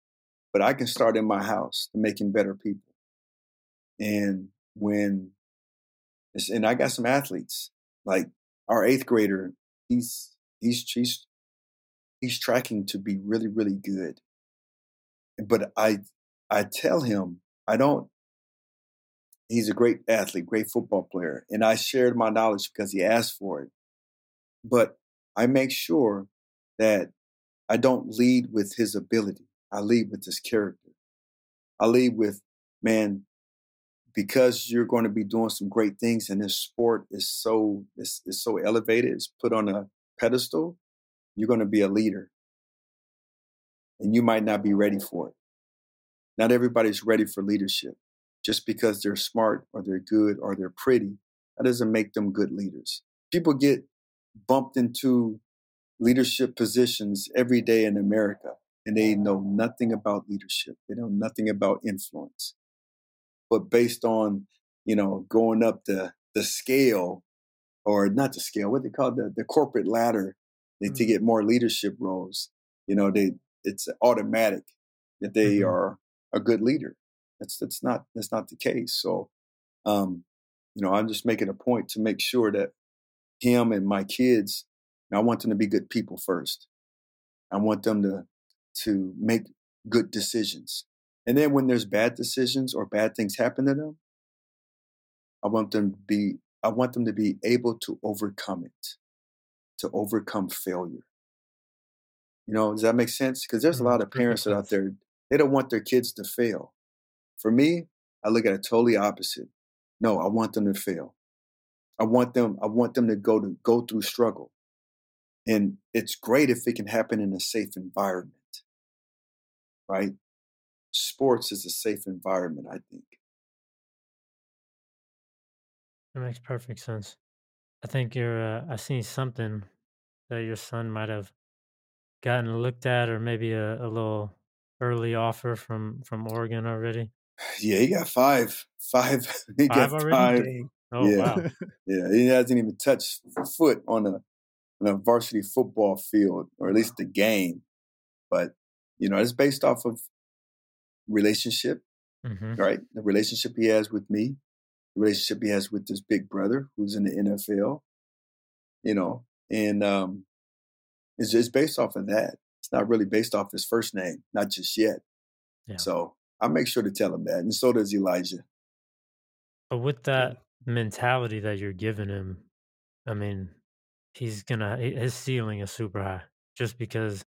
but I can start in my house to making better people. And when and I got some athletes, like our eighth grader, he's he's he's he's tracking to be really really good but i i tell him I don't. He's a great athlete, great football player, and I shared my knowledge because he asked for it. But I make sure that I don't lead with his ability. I lead with his character. I lead with, man, because you're going to be doing some great things and this sport is so is, is so elevated, it's put on a pedestal, you're going to be a leader. And you might not be ready for it. Not everybody's ready for leadership. Just because they're smart or they're good or they're pretty, that doesn't make them good leaders. People get bumped into leadership positions every day in America and they know nothing about leadership. They know nothing about influence but based on you know going up the the scale or not the scale what they call the the corporate ladder mm-hmm. to get more leadership roles you know they it's automatic that they mm-hmm. are a good leader that's that's not that's not the case so um you know i'm just making a point to make sure that him and my kids i want them to be good people first i want them to to make good decisions and then when there's bad decisions or bad things happen to them, I want them to be I want them to be able to overcome it, to overcome failure. You know, does that make sense? Because there's a mm-hmm. lot of parents that out there, they don't want their kids to fail. For me, I look at it totally opposite. No, I want them to fail. I want them, I want them to go to go through struggle. And it's great if it can happen in a safe environment. Right? sports is a safe environment, I think. That makes perfect sense. I think you're, uh, I seen something that your son might have gotten looked at or maybe a, a little early offer from from Oregon already. Yeah, he got five. Five. He five got already? five. Oh yeah. wow. yeah, he hasn't even touched foot on a on a varsity football field, or at least the game. But you know, it's based off of relationship, mm-hmm. right? The relationship he has with me, relationship he has with his big brother who's in the NFL, you know, and um, it's just based off of that. It's not really based off his first name, not just yet. Yeah. So I make sure to tell him that, and so does Elijah. But with that mentality that you're giving him, I mean, he's gonna his ceiling is super high just because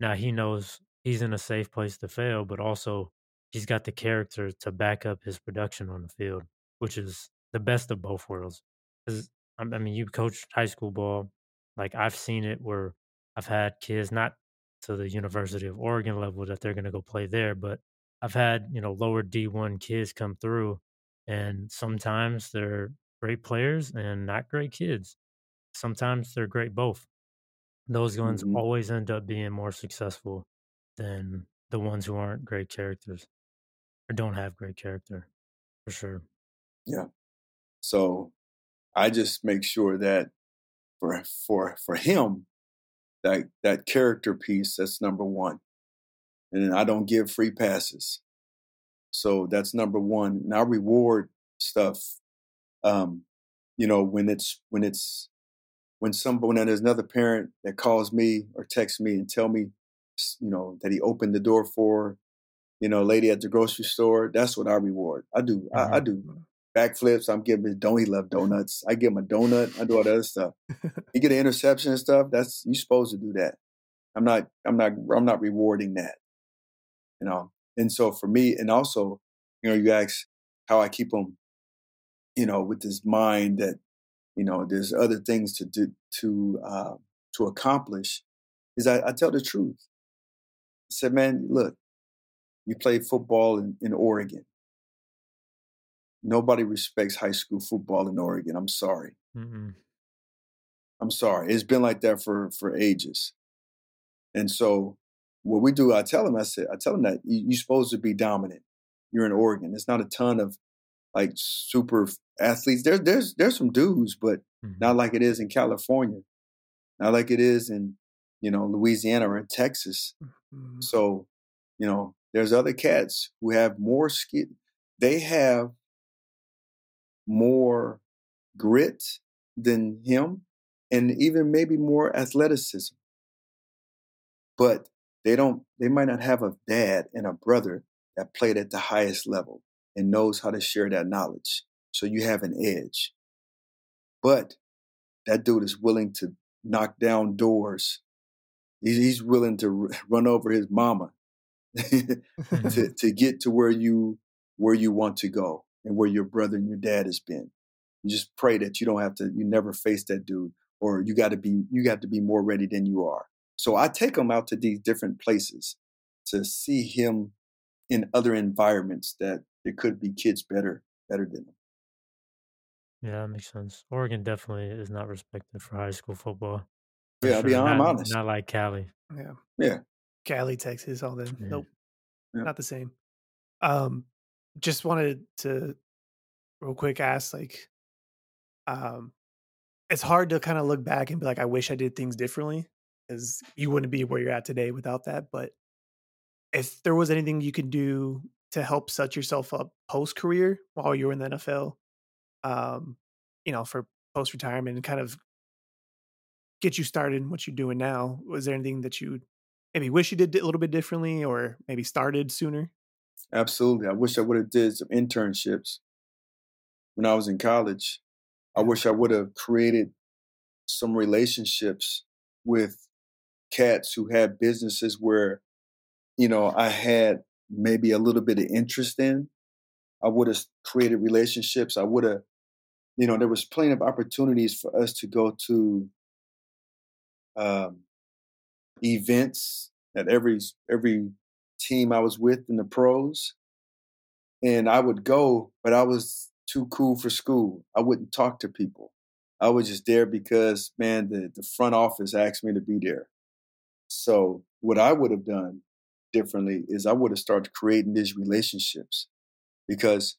now he knows he's in a safe place to fail, but also he's got the character to back up his production on the field, which is the best of both worlds. Because I mean, you coached high school ball, like I've seen it where I've had kids not to the University of Oregon level that they're going to go play there, but I've had you know lower D one kids come through, and sometimes they're great players and not great kids. Sometimes they're great both. Those ones mm-hmm. always end up being more successful than the ones who aren't great characters or don't have great character for sure. Yeah. So I just make sure that for for for him that that character piece that's number one. And I don't give free passes. So that's number one. And I reward stuff um, you know, when it's when it's when someone when there's another parent that calls me or texts me and tell me, you know, that he opened the door for you know, lady at the grocery store. That's what I reward. I do. Mm-hmm. I, I, do backflips. I'm giving his don't he love donuts. I give him a donut. I do all that other stuff. he get an interception and stuff. That's you supposed to do that. I'm not. I'm not. I'm not rewarding that. You know. And so for me, and also, you know, you ask how I keep him, you know, with this mind that, you know, there's other things to do to uh, to accomplish. Is I, I tell the truth. I said, man, look, you played football in, in Oregon. Nobody respects high school football in Oregon. I'm sorry. mm I'm sorry. It's been like that for for ages. And so what we do, I tell them, I said, I tell them that you, you're supposed to be dominant. You're in Oregon. It's not a ton of like super athletes. There's there's there's some dudes, but mm-hmm. not like it is in California, not like it is in you know Louisiana or in Texas. Mm-hmm. So you know there's other cats who have more skill. They have more grit than him and even maybe more athleticism. But they don't, they might not have a dad and a brother that played at the highest level. and knows how to share that knowledge. So you have an edge. But that dude is willing to knock down doors. He's, he's willing to run over his mama to, to get to where you where you want to go and where your brother and your dad has been. You just pray that you don't have to you never face that dude or you got to be you got to be more ready than you are. So I take him out to these different places to see him in other environments that there could be kids better better than him. Yeah, that makes sense. Oregon definitely is not respected for high school football. For Yeah, I mean, sure. I'm Not honest. not like Cali. Yeah. Yeah. Cali, Texas, all them. Yeah. Nope. Yeah. Not the same. Um, just wanted to real quick ask, like, um, it's hard to kind of look back and be like, I wish I did things differently because you wouldn't be where you're at today without that. But if there was anything you could do to help set yourself up post career while you were in the NFL, um, you know, for post retirement and kind of get you started in what you're doing now, was there anything that you maybe wish you did a little bit differently or maybe started sooner? Absolutely. I wish I would have did some internships when I was in college. I wish I would have created some relationships with cats who had businesses where, you know, I had maybe a little bit of interest in. I would have created relationships. I would have, you know, there was plenty of opportunities for us to go to um, events at every every team I was with in the pros, and I would go, but I was too cool for school. I wouldn't talk to people. I was just there because, man, the, the front office asked me to be there. So what I would have done differently is I would have started creating these relationships because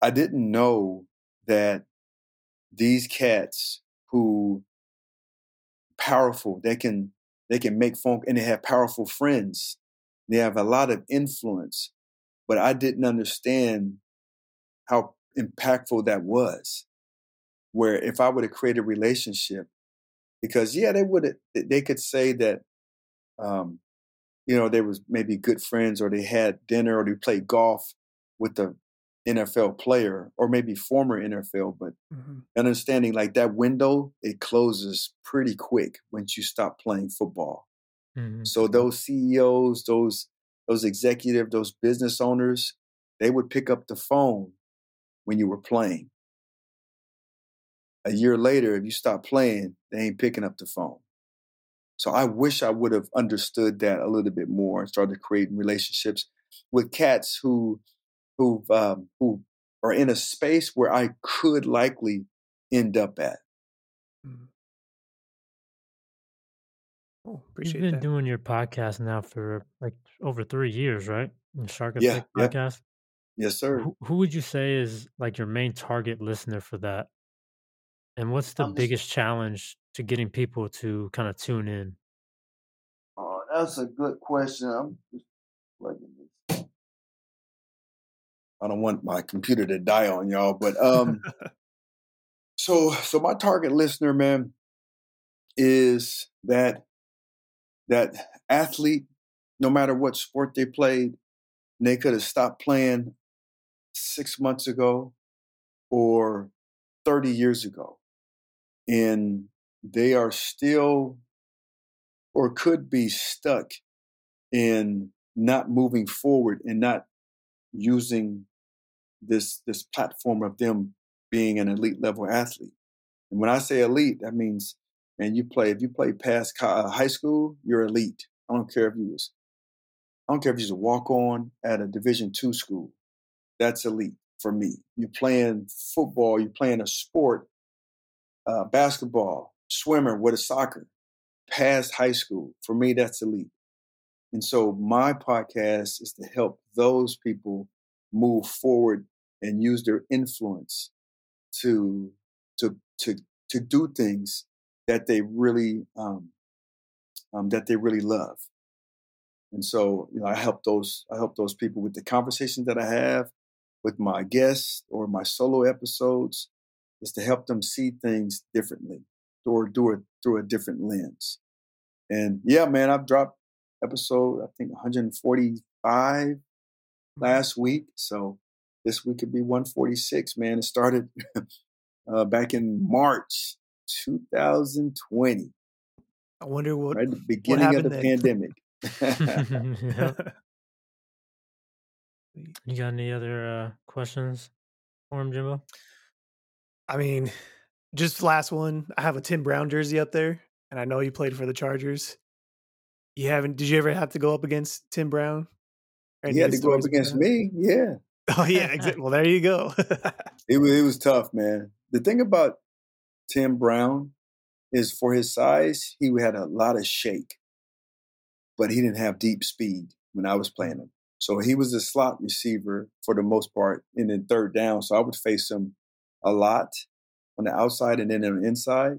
I didn't know that these cats who powerful, they can they can make phone and they have powerful friends. They have a lot of influence. But I didn't understand how impactful that was. Where if I would have created a relationship, because yeah, they would they could say that um, you know, they was maybe good friends or they had dinner or they played golf with the NFL player or maybe former NFL, but Mhm. understanding like that window, it closes pretty quick once you stop playing football. Mhm. So those CEOs, those those executive, those business owners, they would pick up the phone when you were playing. A year later, if you stop playing, they ain't picking up the phone. So I wish I would have understood that a little bit more and started creating relationships with cats who who um, who are in a space where I could likely end up at. Mhm. Cool. You've been that. doing your podcast now for like over three years, right? The Shark Yeah, Effect yeah. podcast. Yes, sir. Who, who would you say is like your main target listener for that? And what's the I'm just biggest challenge to getting people to kind of tune in? Oh, that's a good question. I'm just plugging this. I don't want my computer to die on y'all, but um, so so my target listener, man, is that that athlete, no matter what sport they played, they could have stopped playing six months ago or 30 years ago. And they are still or could be stuck in not moving forward and not using this this platform of them being an elite level athlete. And when I say elite, that means man, you play if you play past uh, high school, you're elite. I don't care if you was I don't care if you was a walk on at a Division two school. That's elite for me. You're playing football, you're playing a sport, uh, basketball, swimmer, with a soccer, past high school. For me, that's elite. And so my podcast is to help those people move forward and use their influence to to to to do things that they really um, um, that they really love. And so, you know, I help those I help those people with the conversations that I have with my guests or my solo episodes, is to help them see things differently or do it through a different lens. And yeah, man, I've dropped episode I think 145 last week. So this week could be 146, man. It started uh, back in March 2020. I wonder what right, the beginning of the then. pandemic. yeah. You got any other uh, questions for him, Jimbo? I mean, just last one. I have a Tim Brown jersey up there, and I know you played for the Chargers. You haven't? Did you ever have to go up against Tim Brown? He had to go up against me. Yeah. Oh yeah, exactly. well, there you go. it was it was tough, man. The thing about Tim Brown is for his size, he had a lot of shake, but he didn't have deep speed when I was playing him. So he was a slot receiver for the most part in the third down. So I would face him a lot on the outside and then on the inside.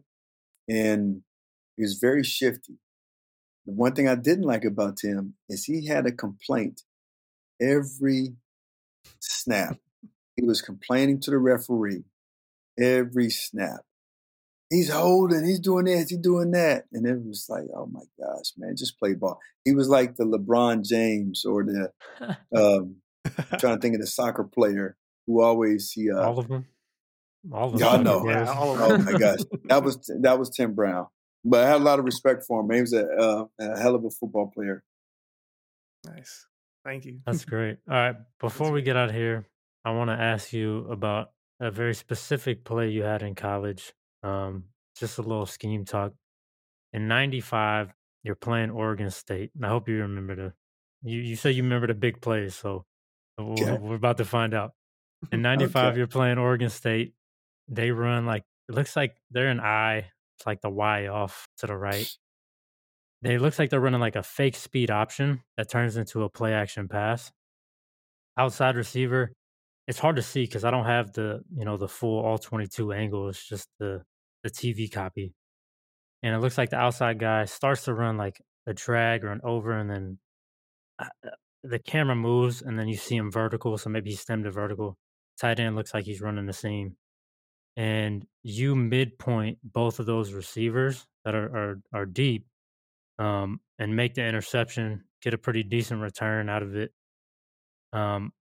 And he was very shifty. The one thing I didn't like about Tim is he had a complaint every snap. He was complaining to the referee every snap. He's holding, he's doing this, he's doing that. And it was like, oh my gosh, man, just play ball. He was like the LeBron James or the, um, I'm trying to think of the soccer player who always, he, uh, all of them. All of them. Y'all know. Yeah, all of Oh my gosh. That was, that was Tim Brown. But I had a lot of respect for him. He was a, uh, a hell of a football player. Nice. Thank you. That's great. All right. Before we get out of here, I want to ask you about a very specific play you had in college. Um, just a little scheme talk. In '95, you're playing Oregon State, and I hope you remember the. You you say you remember the big plays, so we're, Okay. we're about to find out. In '95, Okay. you're playing Oregon State. They run like it looks like they're an I. It's like the Y off to the right. They looks like they're running like a fake speed option that turns into a play action pass. Outside receiver, it's hard to see because I don't have the you know the full all twenty two angle. It's just the the TV copy, and it looks like the outside guy starts to run like a drag or an over, and then uh, uh, the camera moves, and then you see him vertical. So maybe he stemmed to vertical. Tight end looks like he's running the seam, and you midpoint both of those receivers that are are, are deep, um, and make the interception, get a pretty decent return out of it. Um,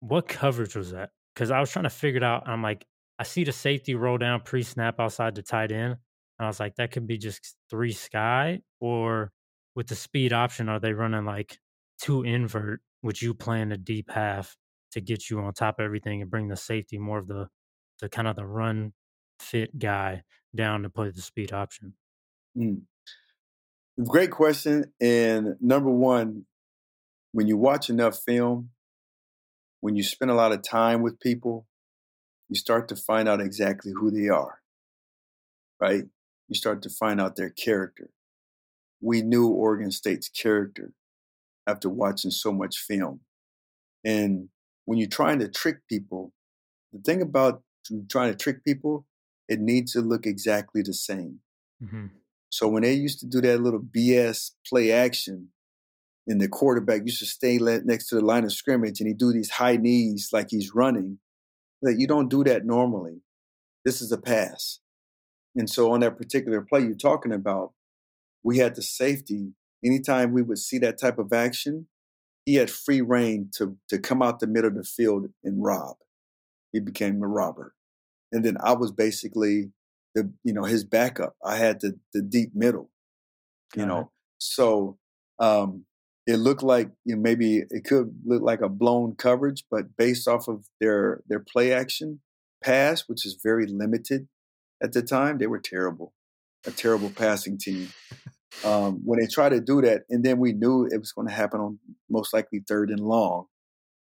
what coverage was that? Because I was trying to figure it out. I'm like, I see the safety roll down pre snap outside the tight end. And I was like, that could be just three sky, or with the speed option, are they running like two invert, which you playing the deep half to get you on top of everything and bring the safety more of the, the kind of the run fit guy down to play the speed option? Mm. Great question. And number one, when you watch enough film, when you spend a lot of time with people, you start to find out exactly who they are, right? You start to find out their character. We knew Oregon State's character after watching so much film. And when you're trying to trick people, the thing about trying to trick people, it needs to look exactly the same. Mm-hmm. So when they used to do that little BS play action, and the quarterback used to stay next to the line of scrimmage, and he do these high knees like he's running, that you don't do that normally. This is a pass, and so on that particular play you're talking about, we had the safety. Anytime we would see that type of action, he had free reign to to come out the middle of the field and rob. He became a robber, and then I was basically the you know his backup. I had the the deep middle, you Got know. So um, it looked like you know, maybe it could look like a blown coverage, but based off of their their play action pass, which is very limited at the time, they were terrible, a terrible passing team. Um, when they tried to do that, and then we knew it was going to happen on most likely third and long.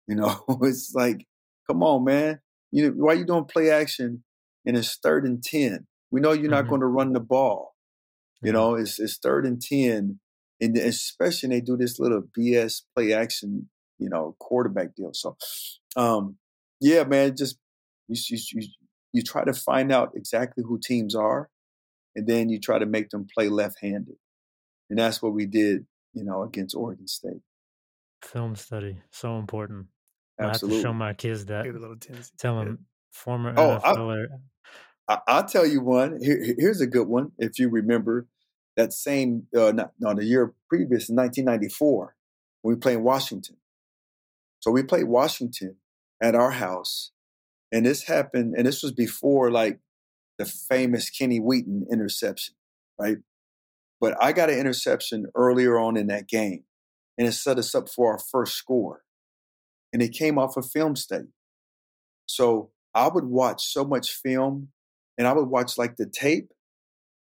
You know, it's like, come on, man. You know, why you doing play action and it's third and ten? We know you're not Mhm. going to run the ball. You know, it's it's third and ten, and especially they do this little BS play action, you know, quarterback deal. So, um, yeah, man, just you, you you you try to find out exactly who teams are, and then you try to make them play left-handed, and that's what we did, you know, against Oregon State. Film study, so important. I have to Absolutely. show my kids that. Give a little tendency. Tell Yeah. them former Oh, NFLer. I, I'll tell you one. Here, here's a good one. If you remember that same, uh, not, no, the year previous, in 1994, when we played in Washington. So we played Washington at our house, and this happened, and this was before like the famous Kenny Wheaton interception, right? But I got an interception earlier on in that game, and it set us up for our first score. And it came off a film study. So I would watch so much film, and I would watch like the tape,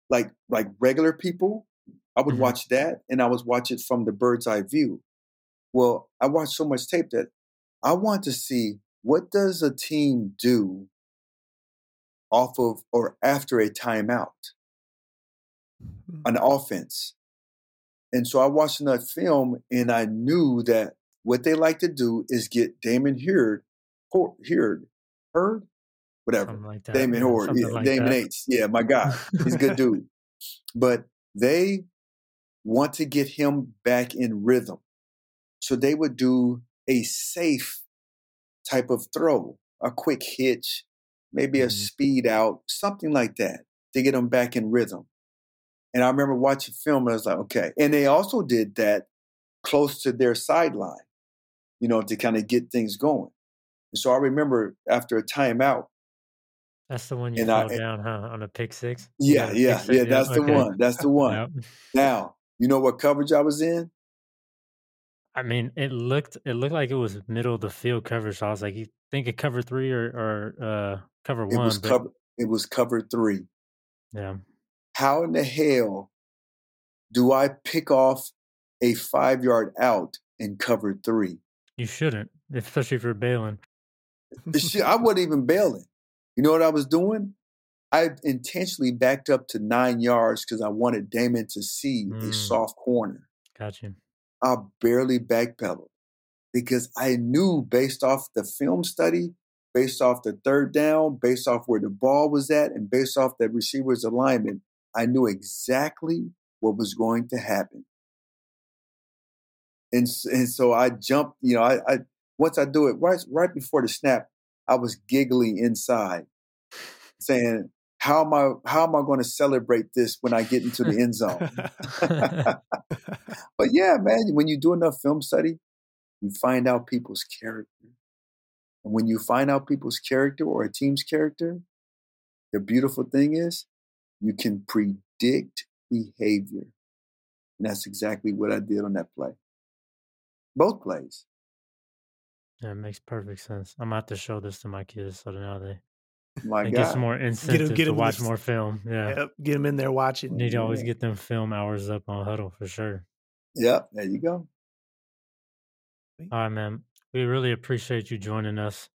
like like regular people. I would Mhm. watch that, and I was watch it from the bird's eye view. Well, I watched so much tape that I want to see what does a team do off of or after a timeout, an offense. And so I watched that film and I knew that what they like to do is get Damon Huard, Huard, Huard, whatever. Something like that. Damon yeah, Horde, yeah, like Damon. H. Yeah, my guy. He's a good dude. But they want to get him back in rhythm. So they would do a safe type of throw, a quick hitch, maybe a Mhm. speed out, something like that to get him back in rhythm. And I remember watching film and I was like, okay. And they also did that close to their sideline, you know, to kind of get things going. And so I remember after a timeout, That's the one you And I- fell down, huh? On a pick six. Yeah, got a pick yeah, six? yeah, that's the one. That's the one. Yep. Now, you know what coverage I was in? I mean, it looked it looked like it was middle of the field coverage. So I was like, you think it cover three or or uh, cover It one? was but cover it was cover three. yeah, How in the hell do I pick off a five yard out in cover three? You shouldn't, especially if you're bailing. Shit, I wasn't even bailing. You know what I was doing? I intentionally backed up to nine yards because I wanted Damon to see a Mm. soft corner. Gotcha. I barely backpedaled because I knew based off the film study, based off the third down, based off where the ball was at, and based off the receiver's alignment, I knew exactly what was going to happen. And, and so I jumped, you know, I, I once I do it right right before the snap, I was giggling inside, saying, How am I how am I going to celebrate this when I get into the end zone? But yeah, man, when you do enough film study, you find out people's character. And when you find out people's character or a team's character, the beautiful thing is you can predict behavior. And that's exactly what I did on that play. Both plays. Yeah, it makes perfect sense. I'm gonna have to show this to my kids so now they, My they get some more incentive get to 'em watch this- more film. Yeah, Yep, get them in there watching. need to always Yeah. get them film hours up on Hudl for sure. Yep, there you go. All right, man. We really appreciate you joining us.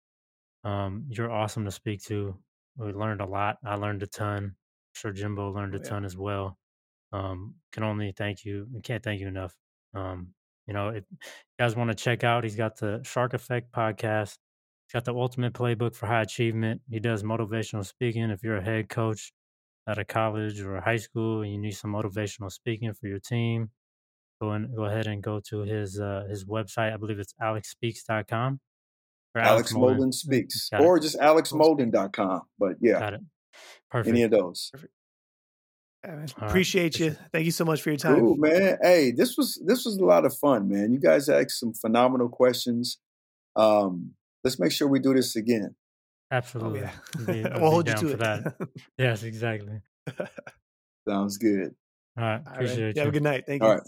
Um, you're awesome to speak to. We learned a lot. I learned a ton. I'm sure Jimbo learned a Oh, yeah. ton as well. Um, can only thank you. We can't thank you enough. Um, you know, if you guys want to check out, he's got the Shark Effect podcast. He's got the Ultimate Playbook for High Achievement. He does motivational speaking. If you're a head coach at a college or a high school and you need some motivational speaking for your team, go and go ahead and go to his uh, his website. I believe it's alexspeaks.com. Or Alex Molden speaks. Got it. Or just alexmolden.com. But yeah, Got it. Perfect. any of those. Yeah, man. All right. Appreciate you. Thank you so much for your time. Cool, man. Hey, this was this was a lot of fun, man. You guys asked some phenomenal questions. Um, let's make sure we do this again. Oh, Absolutely. yeah. I'd be- I'd we'll hold you to it. that. Yes, exactly. Sounds good. All right. All right. Appreciate You you. Have a good night. Thank All you. right.